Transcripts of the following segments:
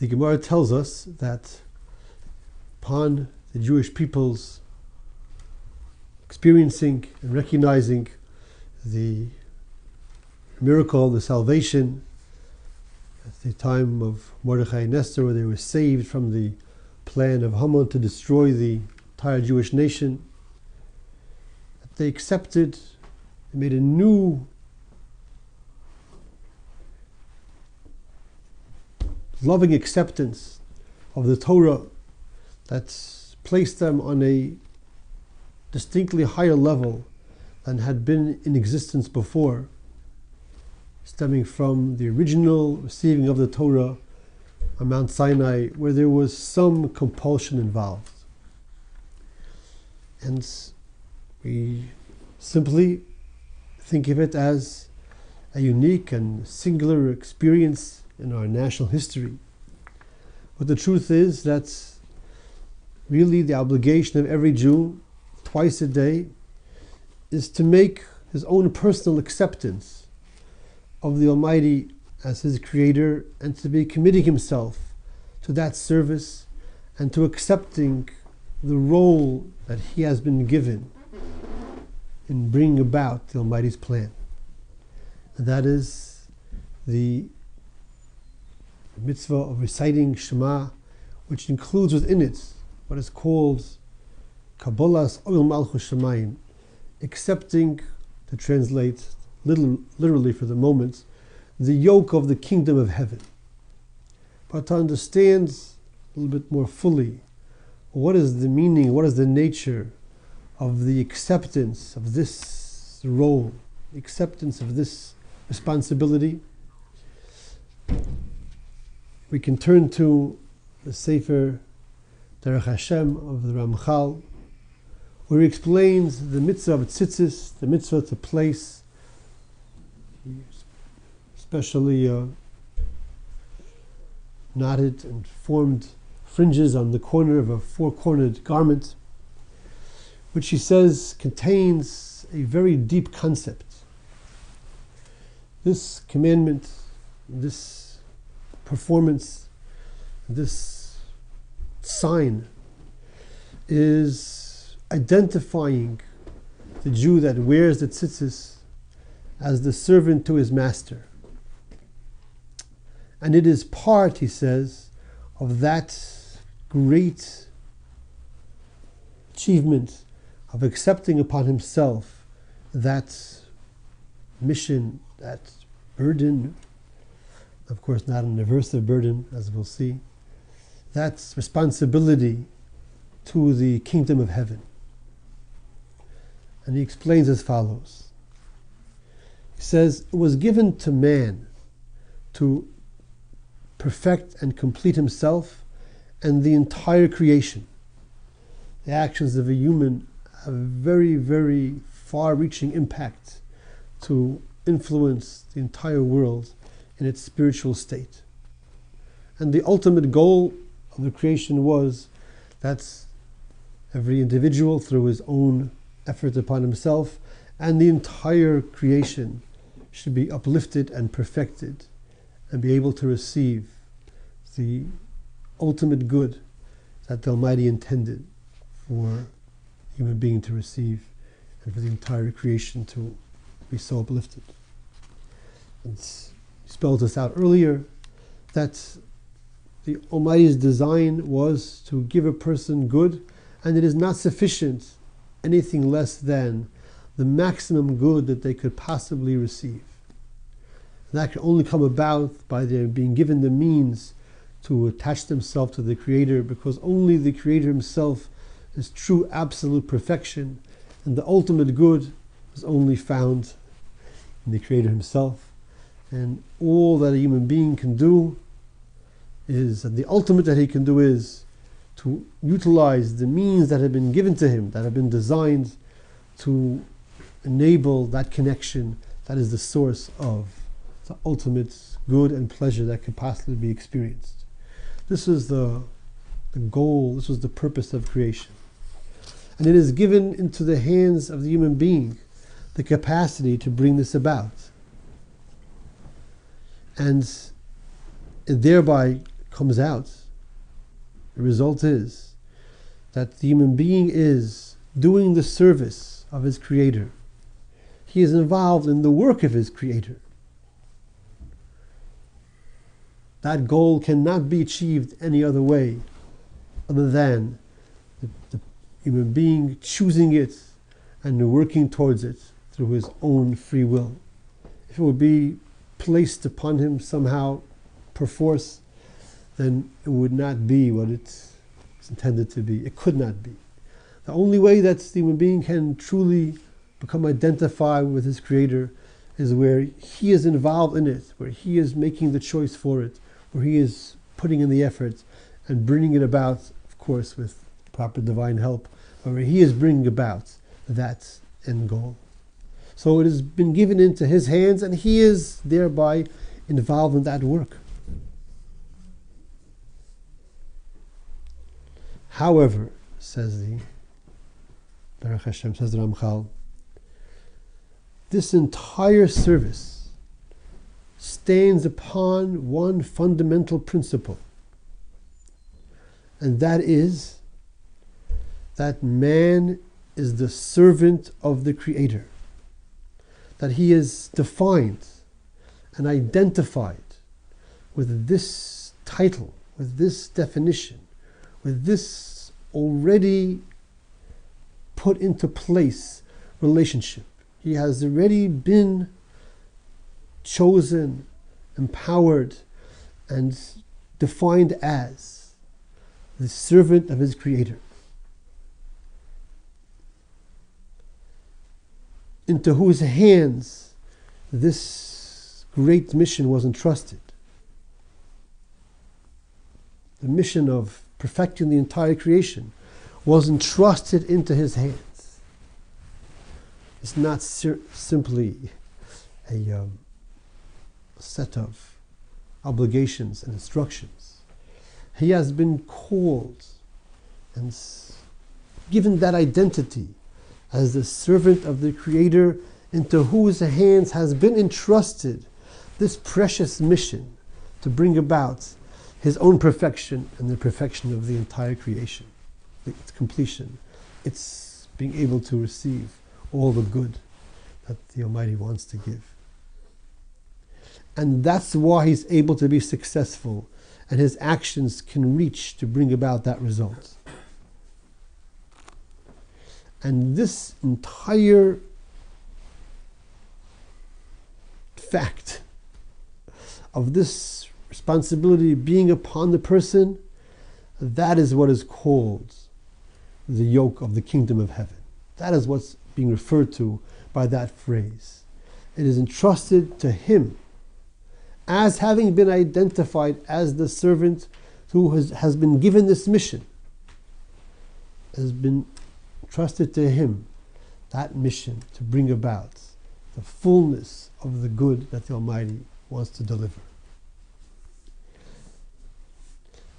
The Gemara tells us that upon the Jewish people's experiencing and recognizing the miracle, the salvation, at the time of Mordechai and Esther, where they were saved from the plan of Haman to destroy the entire Jewish nation, they accepted made a new loving acceptance of the Torah that's placed them on a distinctly higher level than had been in existence before, stemming from the original receiving of the Torah on Mount Sinai, where there was some compulsion involved. And we simply think of it as a unique and singular experience in our national history. But the truth is that really the obligation of every Jew, twice a day, is to make his own personal acceptance of the Almighty as his creator and to be committing himself to that service and to accepting the role that he has been given in bringing about the Almighty's plan. And that is the mitzvah of reciting Shema, which includes within it what is called Kabbalas Ol Malchus Shemayim, accepting, to translate little, literally for the moment, the yoke of the kingdom of heaven. But to understand a little bit more fully what is the meaning, what is the nature of the acceptance of this role, acceptance of this responsibility, we can turn to the Sefer Derech Hashem of the Ramchal, where he explains the mitzvah of tzitzis, the mitzvah to place, especially uh, knotted and formed fringes on the corner of a four-cornered garment, which he says contains a very deep concept. This commandment, this performance, this sign, is identifying the Jew that wears the tzitzis as the servant to his master. And it is part, he says, of that great achievement of accepting upon himself that mission, that burden, of course, not an aversive burden, as we'll see. That's responsibility to the kingdom of heaven. And he explains as follows He says, It was given to man to perfect and complete himself and the entire creation. The actions of a human have a very, very far reaching impact to influence the entire world in its spiritual state. And the ultimate goal of the creation was that every individual, through his own effort upon himself, and the entire creation should be uplifted and perfected and be able to receive the ultimate good that the Almighty intended for human being to receive and for the entire creation to be so uplifted. It's spelled this out earlier, that the Almighty's design was to give a person good, and it is not sufficient anything less than the maximum good that they could possibly receive. And that can only come about by their being given the means to attach themselves to the Creator, because only the Creator Himself is true absolute perfection, and the ultimate good is only found in the Creator Himself. And all that a human being can do is, the ultimate that he can do is to utilize the means that have been given to him, that have been designed to enable that connection that is the source of the ultimate good and pleasure that can possibly be experienced. This is the, the goal, this was the purpose of creation. And it is given into the hands of the human being the capacity to bring this about and it thereby comes out, the result is that the human being is doing the service of his creator. He is involved in the work of his creator. That goal cannot be achieved any other way other than the, the human being choosing it and working towards it through his own free will. If it would be placed upon him somehow perforce, then it would not be what it's intended to be. It could not be. The only way that the human being can truly become identified with his creator is where he is involved in it, where he is making the choice for it, where he is putting in the effort and bringing it about, of course, with proper divine help, where he is bringing about that end goal. So it has been given into his hands, and he is thereby involved in that work. However, says the Derech Hashem, says the Ramchal, this entire service stands upon one fundamental principle, and that is that man is the servant of the Creator, that he is defined and identified with this title, with this definition, with this already put into place relationship. He has already been chosen, empowered, and defined as the servant of his Creator. Into whose hands this great mission was entrusted. The mission of perfecting the entire creation was entrusted into his hands. It's not simply a, um, set of obligations and instructions. He has been called and given that identity as the servant of the Creator into whose hands has been entrusted this precious mission to bring about his own perfection and the perfection of the entire creation, its completion, its being able to receive all the good that the Almighty wants to give. And that's why he's able to be successful and his actions can reach to bring about that result. And this entire fact of this responsibility being upon the person, that is what is called the yoke of the kingdom of heaven. That is what's being referred to by that phrase. It is entrusted to him as having been identified as the servant who has, has been given this mission, has been trusted to him that mission to bring about the fullness of the good that the Almighty wants to deliver.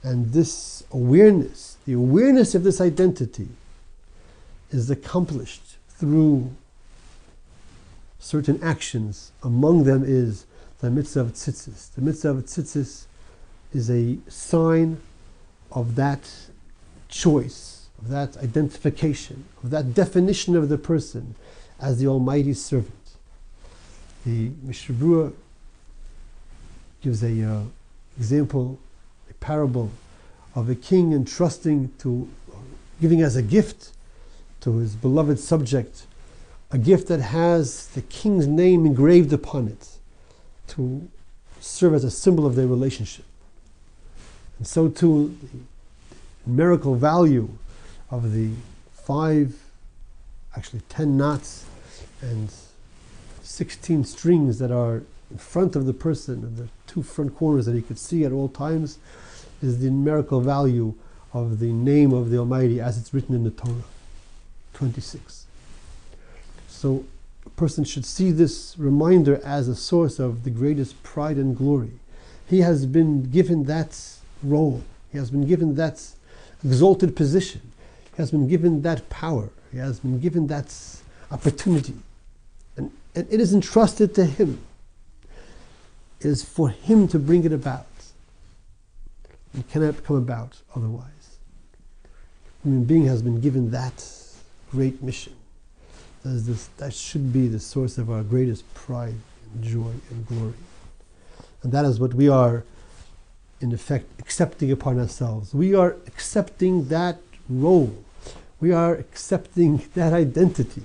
And this awareness, the awareness of this identity, is accomplished through certain actions. Among them is the mitzvah of tzitzis. The mitzvah of tzitzis is a sign of that choice, of that identification, of that definition of the person as the Almighty servant. The Mishnah gives a uh, example a parable of a king entrusting to, giving as a gift to his beloved subject, a gift that has the king's name engraved upon it to serve as a symbol of their relationship. And so too, the numerical value of the five, actually ten knots and 16 strings that are in front of the person and the two front corners that he could see at all times is the numerical value of the name of the Almighty as it's written in the Torah 26. So a person should see this reminder as a source of the greatest pride and glory. He has been given that role, he has been given that exalted position, has been given that power, he has been given that opportunity. And, and it is entrusted to him. It is for him to bring it about It cannot come about otherwise. Human being has been given that great mission. That, is this, that should be the source of our greatest pride and joy and glory. And that is what we are, in effect, accepting upon ourselves. We are accepting that role. We are accepting that identity.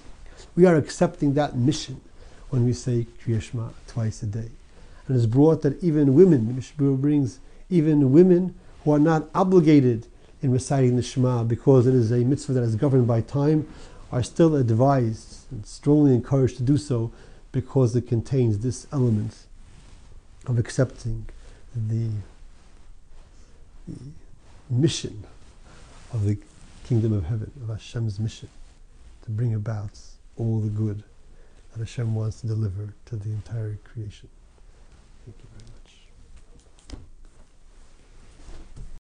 We are accepting that mission when we say Kriya Shema twice a day. And it's brought that even women, the brings even women who are not obligated in reciting the Shema because it is a mitzvah that is governed by time, are still advised and strongly encouraged to do so because it contains this element of accepting the, the mission of the kingdom of heaven, of Hashem's mission to bring about all the good that Hashem wants to deliver to the entire creation.